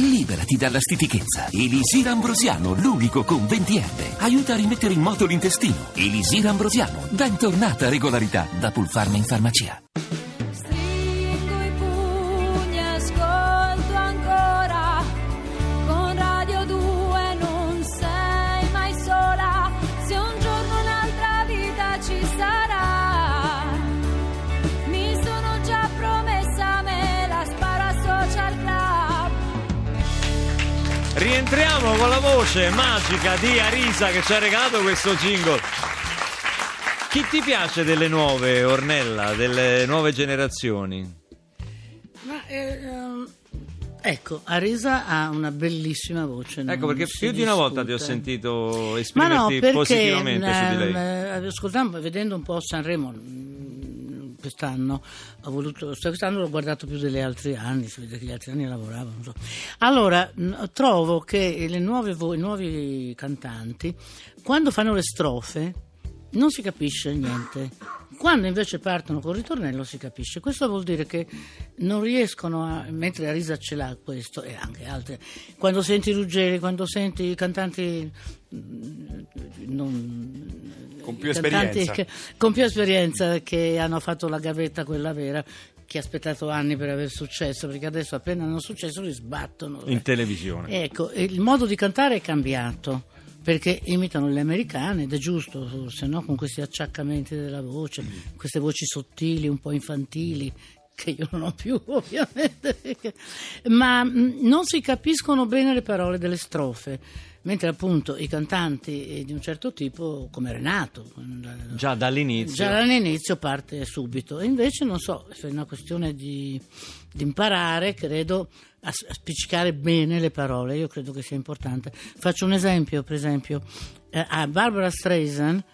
Liberati dalla stitichezza. Elisir Ambrosiano, l'unico con 20 erbe. Aiuta a rimettere in moto l'intestino. Elisir Ambrosiano. Bentornata regolarità da Pulfarma in farmacia. Con la voce magica di Arisa che ci ha regalato questo jingle. Chi ti piace delle nuove, Ornella, delle nuove generazioni? Ma, eh, ehm, ecco, Arisa ha una bellissima voce. Ecco, perché più di una volta ti ho sentito esprimerti no, perché positivamente su di lei. ehm, ascoltando, vedendo un po' Sanremo quest'anno, ho voluto, quest'anno l'ho guardato più degli altri anni, si vede che gli altri anni lavoravano. non so. Allora, trovo che nuove i nuovi cantanti, quando fanno le strofe, non si capisce niente. Quando invece partono col ritornello si capisce. Questo vuol dire che non riescono a. mentre Arisa ce l'ha questo e anche altre. Quando senti Ruggeri, quando senti i cantanti. Mm, non- Con più che- con più esperienza che hanno fatto la gavetta quella vera che ha aspettato anni per avere successo perché adesso appena hanno successo li sbattono In televisione. Ecco, il modo di cantare è cambiato perché imitano le americane ed è giusto forse, no? con questi acciaccamenti della voce, queste voci sottili, un po' infantili che io non ho più ovviamente, ma mh, non si capiscono bene le parole delle strofe, mentre appunto i cantanti eh, di un certo tipo come Renato eh, Già dall'inizio. Già dall'inizio parte subito, e invece non so, è una questione di, di imparare, credo, a, a spiccicare bene le parole, io credo che sia importante. Faccio un esempio, per esempio, eh, a Barbara Streisand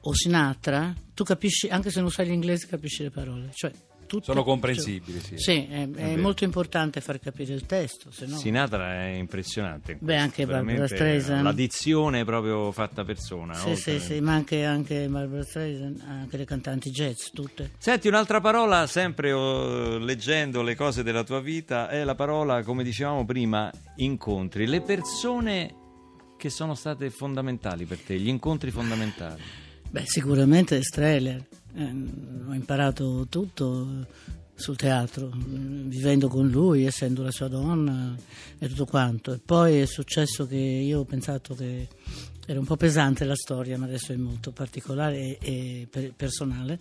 o Sinatra, tu capisci, anche se non sai l'inglese, capisci le parole. Cioè, tutto- Sono comprensibili, sì. Sì, è, è vero. molto importante far capire il testo, se no... Sinatra è impressionante. Beh, anche Barbara Streisand. La dizione è proprio fatta persona. Sì, sì, sì, ma anche, anche Barbara Streisand, anche le cantanti jazz, tutte. Senti, un'altra parola, sempre oh, leggendo le cose della tua vita, è la parola, come dicevamo prima, incontri. Le persone che sono state fondamentali per te, gli incontri fondamentali. Beh, sicuramente Streller. Eh, ho imparato tutto sul teatro, vivendo con lui, essendo la sua donna e tutto quanto. E poi è successo che io ho pensato che era un po' pesante la storia, ma adesso è molto particolare e, e per- personale,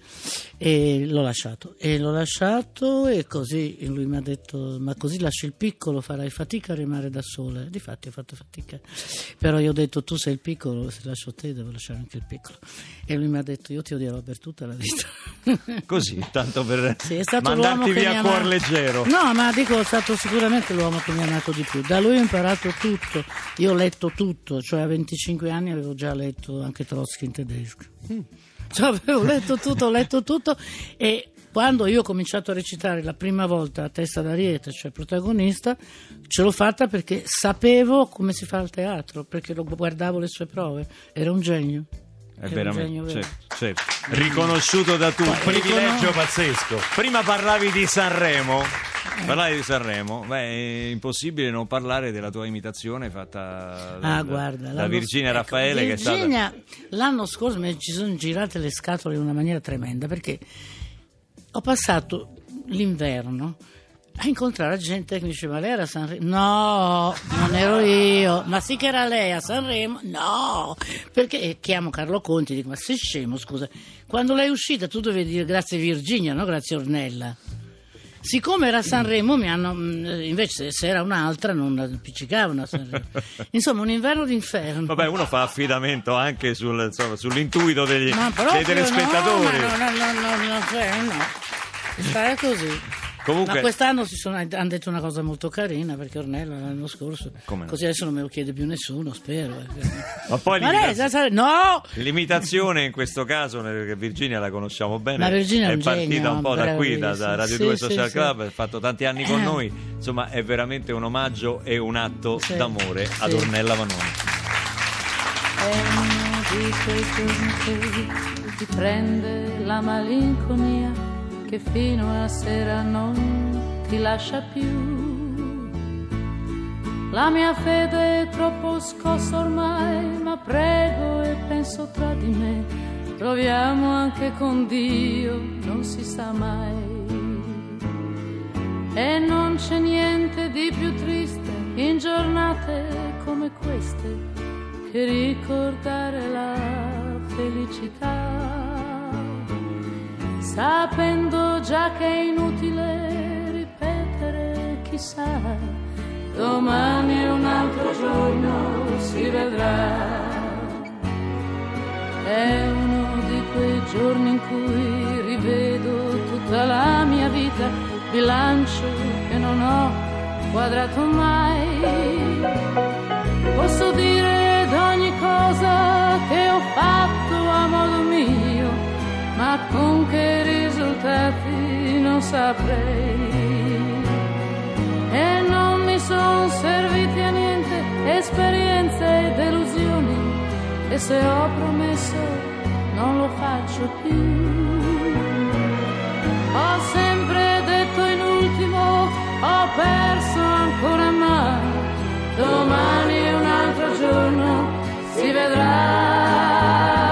e l'ho lasciato. E l'ho lasciato e così lui mi ha detto, ma così lasci il piccolo, farai fatica a rimanere da sola. Difatti ho fatto fatica, però io ho detto tu sei il piccolo, se lascio te devo lasciare anche il piccolo. E lui mi ha detto io ti odierò per tutta la vita. Così, tanto per Sì, è stato mandarti via a cuor leggero. No, ma dico, è stato sicuramente l'uomo che mi ha amato di più. Da lui ho imparato tutto. Io ho letto tutto, cioè a 25 anni avevo già letto anche Trotsky in tedesco. Cioè, avevo letto tutto, ho letto tutto e quando io ho cominciato a recitare la prima volta a testa d'ariete, cioè protagonista, ce l'ho fatta perché sapevo come si fa al teatro, perché lo guardavo le sue prove. Era un genio. È un veramente certo, certo. riconosciuto da tutti. Privilegio pazzesco. Prima parlavi di Sanremo. Parlavi di Sanremo, beh, è impossibile non parlare della tua imitazione fatta da, Ah, guarda, da Virginia ecco, Raffaele che è stata Virginia, l'anno scorso mi ci sono girate le scatole in una maniera tremenda perché ho passato l'inverno a incontrare gente che mi diceva lei era a Sanremo? No non ero io. Ma sì che era lei a Sanremo? No. Perché e chiamo Carlo Conti dico ma sei scemo scusa. Quando lei è uscita tu dovevi dire grazie Virginia no grazie Ornella Siccome era Sanremo, mi hanno, invece se era un'altra non appiccicavano a Sanremo. Insomma, un inverno d'inferno. Vabbè, uno fa affidamento anche sul, insomma, sull'intuito degli, dei telespettatori. No, no, no, no, no, no, cioè, no. Stare così. Comunque- Ma quest'anno si sono, hanno detto una cosa molto carina perché Ornella l'anno scorso. Come no? Così adesso non me lo chiede più nessuno, spero. eh. Ma poi Ma lei l'imita- sa- sa- no! l'imitazione in questo caso, perché Virginia la conosciamo bene, Ma Virginia è un partita genio, un po' da qui, da, da. Radio Sì, 2 sì, Social sì. Club, ha fatto tanti anni con Eh. noi, insomma è veramente un omaggio e un atto Sì. d'amore ad. Ornella Vanoni. È uno di quei giorni che ti prende la malinconia che fino a sera non ti lascia più. La mia fede è troppo scossa ormai, ma prego e penso tra di me. Proviamo anche con Dio, non si sa mai. E non c'è niente di più triste in giornate come queste che ricordare la felicità. Sapendo già che è inutile ripetere, chissà, domani un altro giorno, si vedrà. È uno di quei giorni in cui rivedo tutta la mia vita, bilancio che non ho quadrato mai. Posso dire ma con che risultati non saprei. E non mi son serviti a niente esperienze e delusioni, e se ho promesso non lo faccio più. Ho sempre detto in ultimo, ho perso ancora mai. Domani un altro giorno, si vedrà.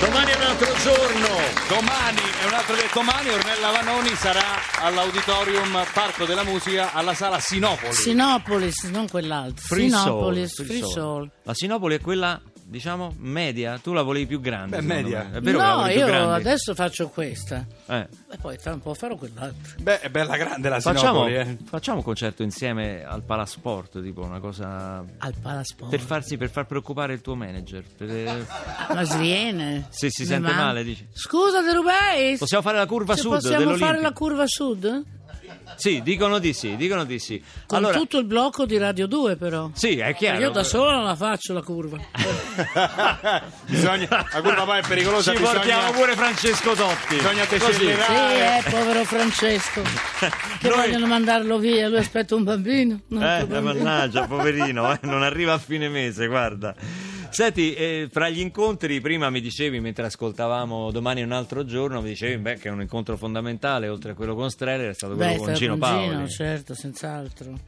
Domani è un altro giorno. Domani è un altro che domani Ornella Vanoni sarà all'Auditorium Parco della Musica alla sala Sinopoli. Sinopolis, non quell'altro. Free Soul, Sinopolis, Free Free Soul. Soul. La Sinopoli è quella, diciamo, media. Tu la volevi più grande. Beh, media. me. È vero No, io grande? adesso faccio questa. Eh. E poi tra un po' farò quell'altro. Beh, è bella grande la Facciamo, Sinopoli, eh. facciamo un concerto insieme al Palasport, tipo una cosa. Al Palasport. Per, farsi, per far preoccupare il tuo manager. Per- Ma sviene. Se si sente man- male, dici. Scusa, De Rubeis. Possiamo fare la curva Ci sud possiamo dell'Olimpico? fare la curva sud? Sì, dicono di sì, dicono di sì. Con allora, tutto il blocco di Radio 2 però. sì, è chiaro. Io da sola non la faccio la curva. bisogna, la curva poi è pericolosa, Ci bisogna, portiamo pure Francesco Totti. bisogna decelerare. Sì, eh, povero Francesco. Che Noi- vogliono mandarlo via, lui aspetta un bambino. Eh, bambino. mannaggia, poverino, eh, non arriva a fine mese, guarda. Senti, eh, fra gli incontri, prima mi dicevi, mentre ascoltavamo domani un altro giorno, mi dicevi beh, che è un incontro fondamentale, oltre a quello con Streller, è stato quello Beh, con Gino con Paoli. Gino, certo, senz'altro.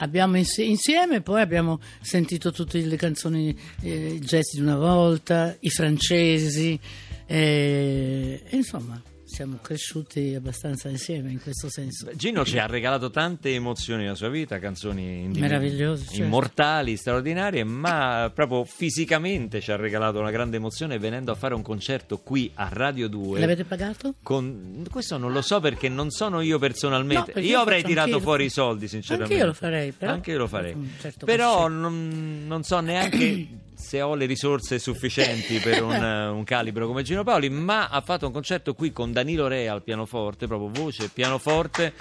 Abbiamo insi- insieme poi abbiamo sentito tutte le canzoni, eh, i gesti di una volta, i francesi, eh, insomma siamo cresciuti abbastanza insieme in questo senso. Gino ci ha regalato tante emozioni nella sua vita, canzoni Meravigliose, certo. immortali, straordinarie, ma proprio fisicamente ci ha regalato una grande emozione venendo a fare un concerto qui a Radio 2. L'avete pagato? Con... Questo non lo so perché non sono io personalmente. No, io io avrei tirato anch'io. fuori i soldi, sinceramente. Anch'io lo farei, però- Anche io lo farei. Certo però non, non so neanche se ho le risorse sufficienti per un, eh, un calibro come Gino Paoli, ma ha fatto un concerto qui con Danilo Re al pianoforte, proprio voce, pianoforte.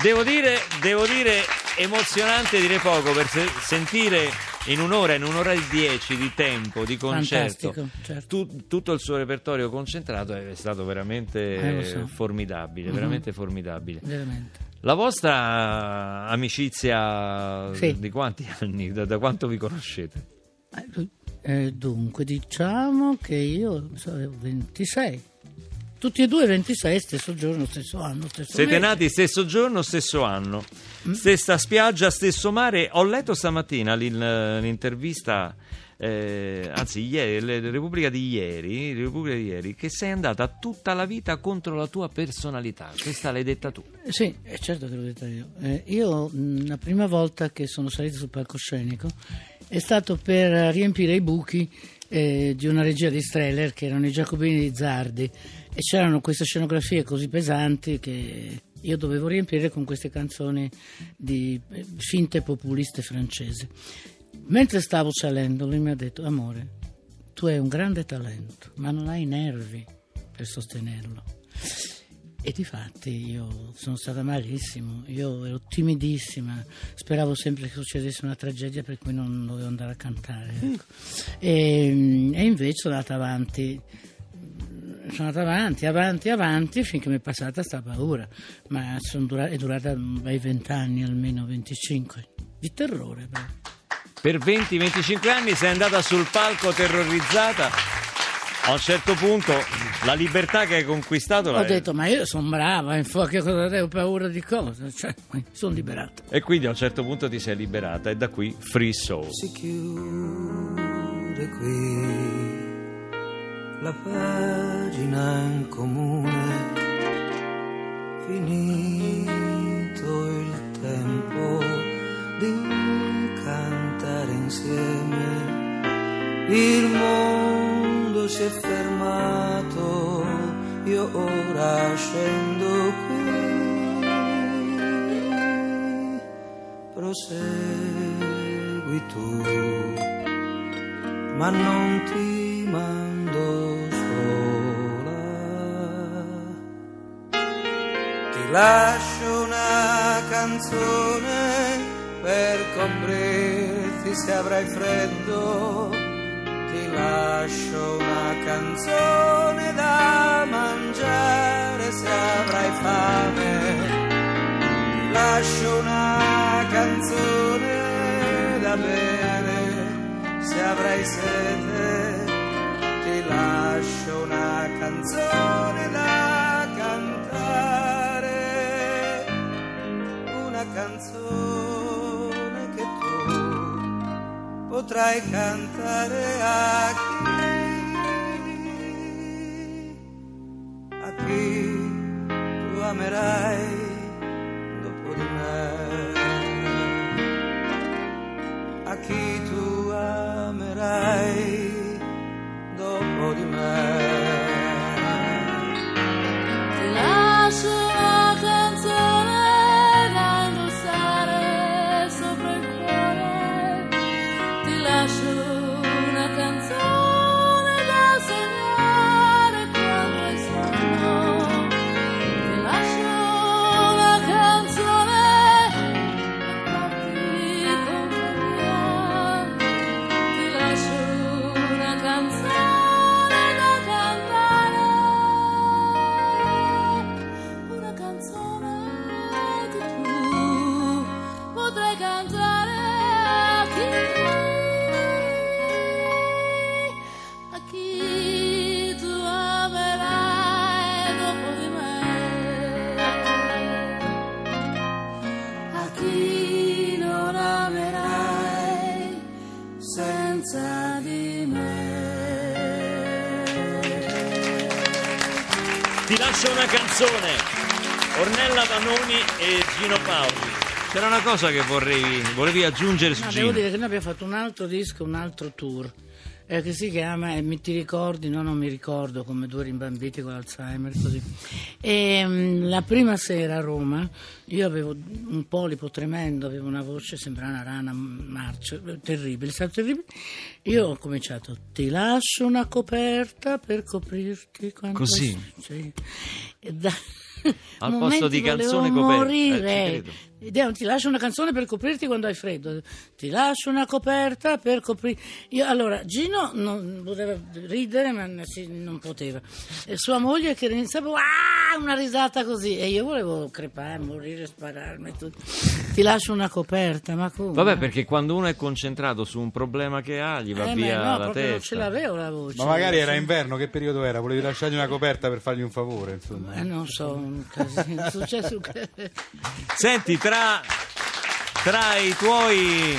Devo dire, devo dire emozionante dire poco per se- sentire in un'ora, in un'ora e dieci di tempo di concerto certo. tu- tutto il suo repertorio concentrato è stato veramente Eh, so. formidabile, Mhm. veramente formidabile. Veramente. La vostra amicizia Sì. di quanti anni? Da, da quanto vi conoscete? Eh, Eh, dunque, diciamo che io so, avevo 26. Tutti e due 26, stesso giorno, stesso anno, stesso Siete mese. nati stesso giorno, stesso anno, Mm. stessa spiaggia, stesso mare. Ho letto stamattina l'in- l'intervista, eh, anzi, ieri, la Repubblica di ieri, Repubblica di ieri, che sei andata tutta la vita contro la tua personalità. Questa l'hai detta tu. Eh, Sì, è certo che l'ho detta io. Eh, io mh, la prima volta che sono salita sul palcoscenico è stato per riempire i buchi eh, di una regia di Streller che erano i Giacobini di Zardi e c'erano queste scenografie così pesanti che io dovevo riempire con queste canzoni di eh, finte populiste francesi. Mentre stavo salendo lui mi ha detto amore, tu hai un grande talento ma non hai nervi per sostenerlo. E difatti io sono stata malissimo, io ero timidissima, speravo sempre che succedesse una tragedia per cui non dovevo andare a cantare. ecco. E, e invece sono andata avanti, sono andata avanti, avanti, avanti finché mi è passata sta paura, ma sono dura- è durata bei vent'anni, almeno 25, di terrore. però. Per 20-25 anni sei andata sul palco terrorizzata. A un certo punto la libertà che hai conquistato Ho l'hai- detto, ma io sono brava, in fondo, che cosa avevo paura di cosa? Cioè, mi sono liberata. e quindi a un certo punto ti sei liberata e da qui Free Soul. si chiude qui la pagina in comune, finito il tempo di cantare insieme. Il mondo si è fermato, io ora scendo qui prosegui tu, ma non ti mando sola. Ti lascio una canzone per coprirti se avrai freddo. Lascio una canzone da mangiare se avrai fame. Lascio una canzone da bere se avrai sete, ti lascio una canzone da cantare, una canzone potrai cantare a chi, a chi tu amerai canzone. Ornella Vanoni e Gino Paoli. C'era una cosa che vorrei, volevi aggiungere su No, Gino. devo dire che noi abbiamo fatto un altro disco, un altro tour, eh, che si chiama eh, Mi ti ricordi? No, non mi ricordo, come due rimbambiti con Alzheimer, così. E, mm, la prima sera a Roma, io avevo un polipo tremendo, avevo una voce, sembrava una rana marcia, eh, terribile, stato terribile. Io ho cominciato, ti lascio una coperta per coprirti. Così? Sì. Da... Al posto di canzone coperta, eh, morire. credo. È- ti lascio una canzone per coprirti quando hai freddo. Ti lascio una coperta per coprirti. Io, allora, Gino non poteva ridere, ma non poteva. E sua moglie che iniziava "Ah!", una risata così. E io volevo crepare, morire, spararmi. tutto. Ti lascio una coperta, ma come? Vabbè, perché quando uno è concentrato su un problema che ha, gli va Eh, via ma no, la proprio non ce testa. l'avevo la voce. Ma magari era inverno, che periodo era? Volevi lasciargli una coperta per fargli un favore, insomma. Eh, non so, un casino. È successo che... Senti, tra, tra i tuoi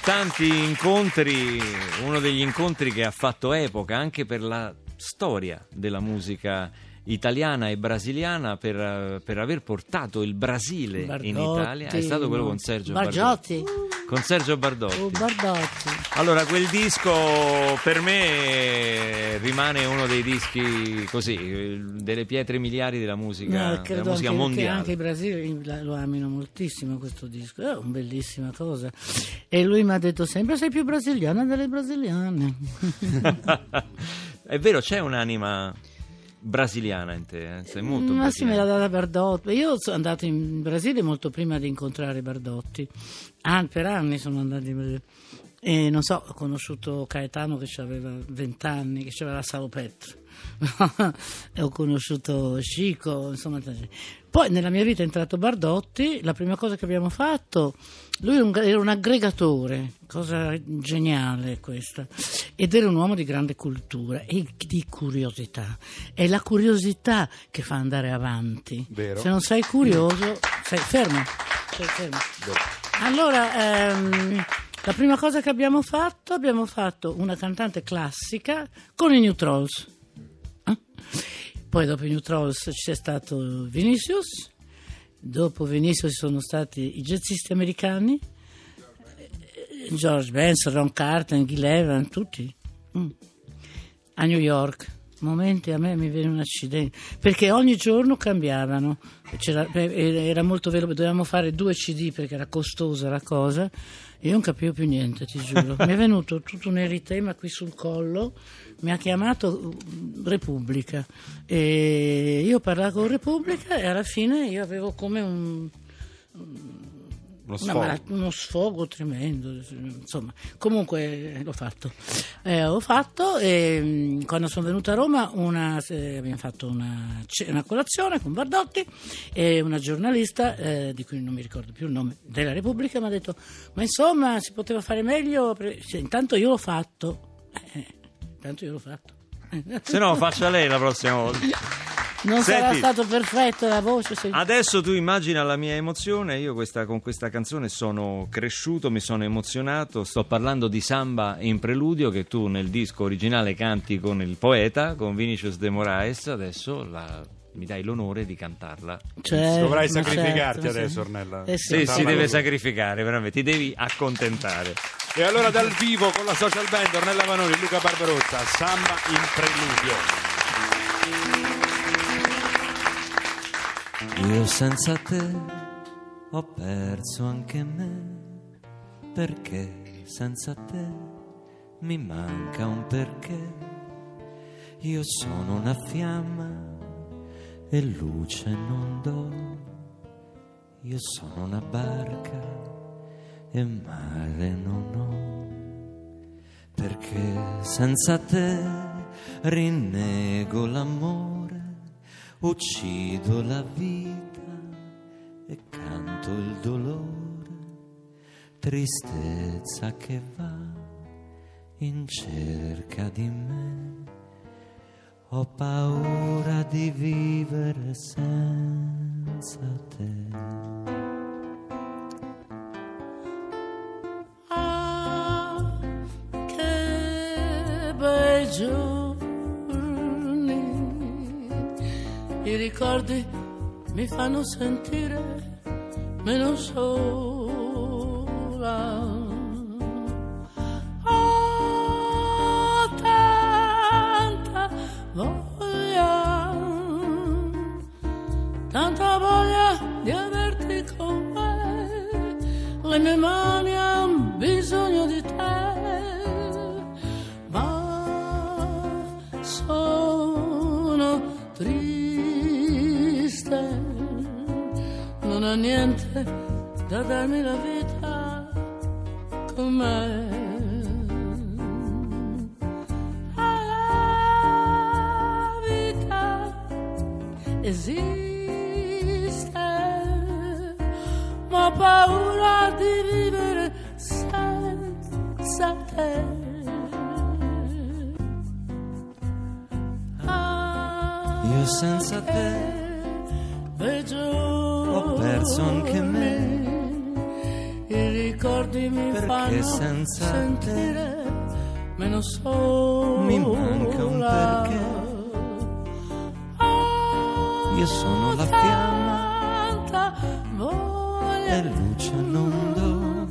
tanti incontri, uno degli incontri che ha fatto epoca anche per la storia della musica italiana e brasiliana per, eh, per aver portato il Brasile in Bardotti, Italia è stato quello con Sergio Bargiotti. Bardotti. Con Sergio Bardotti. Oh, Bardotti. Allora, quel disco per me rimane uno dei dischi così, eh, delle pietre miliari della musica, No, della musica anche, che mondiale. anche i brasiliani lo amino moltissimo questo disco, è una bellissima cosa. E lui mi ha detto sempre sei più brasiliana delle brasiliane. È vero, c'è un'anima brasiliana in te, eh? sei molto Ma sì, me l'ha brasiliana. data Bardotti. Io sono andato in Brasile molto prima di incontrare Bardotti. Ah, per anni sono andato in Brasile. E non so, ho conosciuto Caetano che aveva 20 anni, che aveva la salopetto. e ho conosciuto Chico, insomma. Poi nella mia vita è entrato Bardotti, la prima cosa che abbiamo fatto, lui era un, era un aggregatore, cosa geniale questa, ed era un uomo di grande cultura e di curiosità. È la curiosità che fa andare avanti. Vero. Se non sei curioso, sei fermo. Sei fermo. Allora, ehm, la prima cosa che abbiamo fatto, abbiamo fatto una cantante classica con i New Trolls. Eh? Poi dopo i New Trolls c'è stato Vinicius, dopo Vinicius ci sono stati i jazzisti americani, eh, George Benson, Ron Carter, Gil Evans, tutti. Mm. A New York. Momenti a me mi viene un accidente perché ogni giorno cambiavano C'era- era molto veloce dovevamo fare due cd perché era costosa la cosa io non capivo più niente ti giuro. Mi è venuto tutto un eritema qui sul collo mi ha chiamato uh, Repubblica. E io parlavo con Repubblica e alla fine io avevo come un Uno sfogo. mala- uno sfogo tremendo, insomma, comunque eh, l'ho fatto. Eh, ho fatto e mh, quando sono venuta a Roma una- eh, abbiamo fatto una, una colazione con Bardotti e una giornalista, eh, di cui non mi ricordo più il nome, della Repubblica, mi ha detto ma insomma si poteva fare meglio, sì, intanto io l'ho fatto, Eh, intanto io l'ho fatto. Se no, faccia lei la prossima volta. Non sarà Senti. stato perfetto la voce. se- Adesso tu immagina la mia emozione, io questa- con questa canzone sono cresciuto, mi sono emozionato, sto parlando di Samba in preludio che tu nel disco originale canti con il poeta, con Vinicius de Moraes, adesso la- mi dai l'onore di cantarla. Certo, Dovrai ma sacrificarti certo, adesso, sì. Ornella. Eh Sì, sì. si deve sacrificare, veramente, ti devi accontentare. E allora dal vivo con la social band Ornella Vanoni e Luca Barbarossa, Samba in preludio. Io senza te ho perso anche me, perché senza te mi manca un perché. Io sono una fiamma e luce non do, io sono una barca e mare non ho, perché senza te rinnego l'amore, uccido la vita e canto il dolore, tristezza che va in cerca di me. Ho paura di vivere senza te. Ah, che bei giorni. I ricordi mi fanno sentire meno sola. Ho tanta voglia, tanta voglia di averti con me. Le mie mani niente da darmi la vita con me. La vita esiste, ma ho paura di vivere senza te. Io senza te perso anche me. I ricordi mi Perché fanno senza sentire meno sola. mi manca un perché. Io sono la fiamma Tanta voglia, e luce non do.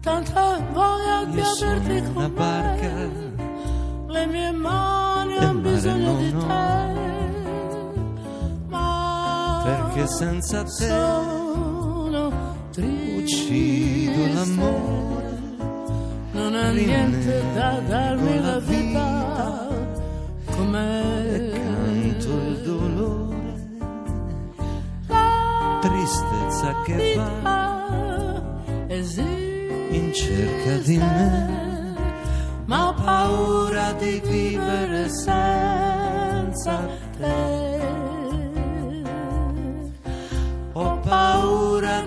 tanta voglia di averti una con barca me. Le mie mani hanno bisogno di te. Perché senza te. Uccido l'amore. Non ha niente da darmi la vita. Come Canto il dolore, tristezza che va in cerca di me. ma ho paura di vivere senza te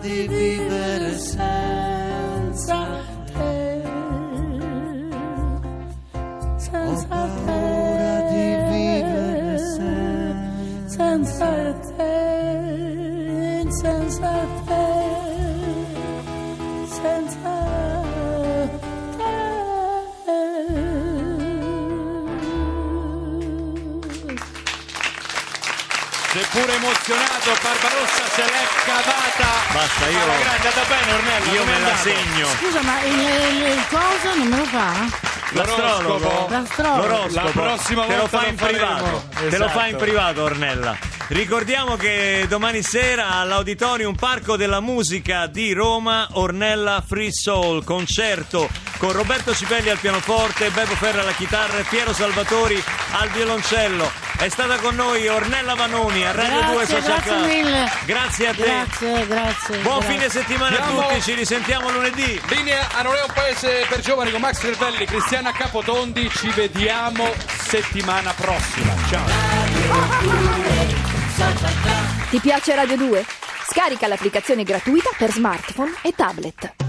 di vivere senza te senza paura di vivere te senza te senza te emozionato, Barbarossa se l'è cavata. Basta, io- Alla grande, è andata bene Ornella. Io me la andato? segno. Scusa, ma il, il, il coso non me lo fa? L'astrologo, L'astrologo. l'oroscopo, La prossima te lo volta fa in privato, te lo Esatto. fa in privato Ornella. Ricordiamo che domani sera all'Auditorium Parco della Musica di Roma, Ornella Free Soul, concerto con Roberto Cipelli al pianoforte, Bebo Ferra alla chitarra e Piero Salvatori al violoncello. È stata con noi Ornella Vanoni a Radio 2 Grazie, Social grazie Club. mille. Grazie a te. Grazie, grazie. Buon grazie. fine settimana Andiamo. a tutti, ci risentiamo lunedì. Linea a Non è un paese per giovani con Max Cervelli, Cristiana Capotondi. Ci vediamo settimana prossima. Ciao. Ti piace Radio 2? Scarica l'applicazione gratuita per smartphone e tablet.